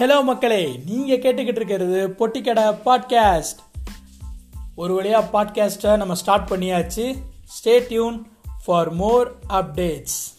Hello மக்களே. நீங்கள் கேட்டுக்கிட்டு இருக்கிறது பொட்டிக்கடை பாட்காஸ்ட் ஒரு வழியாக பாட்காஸ்ட்டை நம்ம ஸ்டார்ட் பண்ணியாச்சு. Stay tune for more updates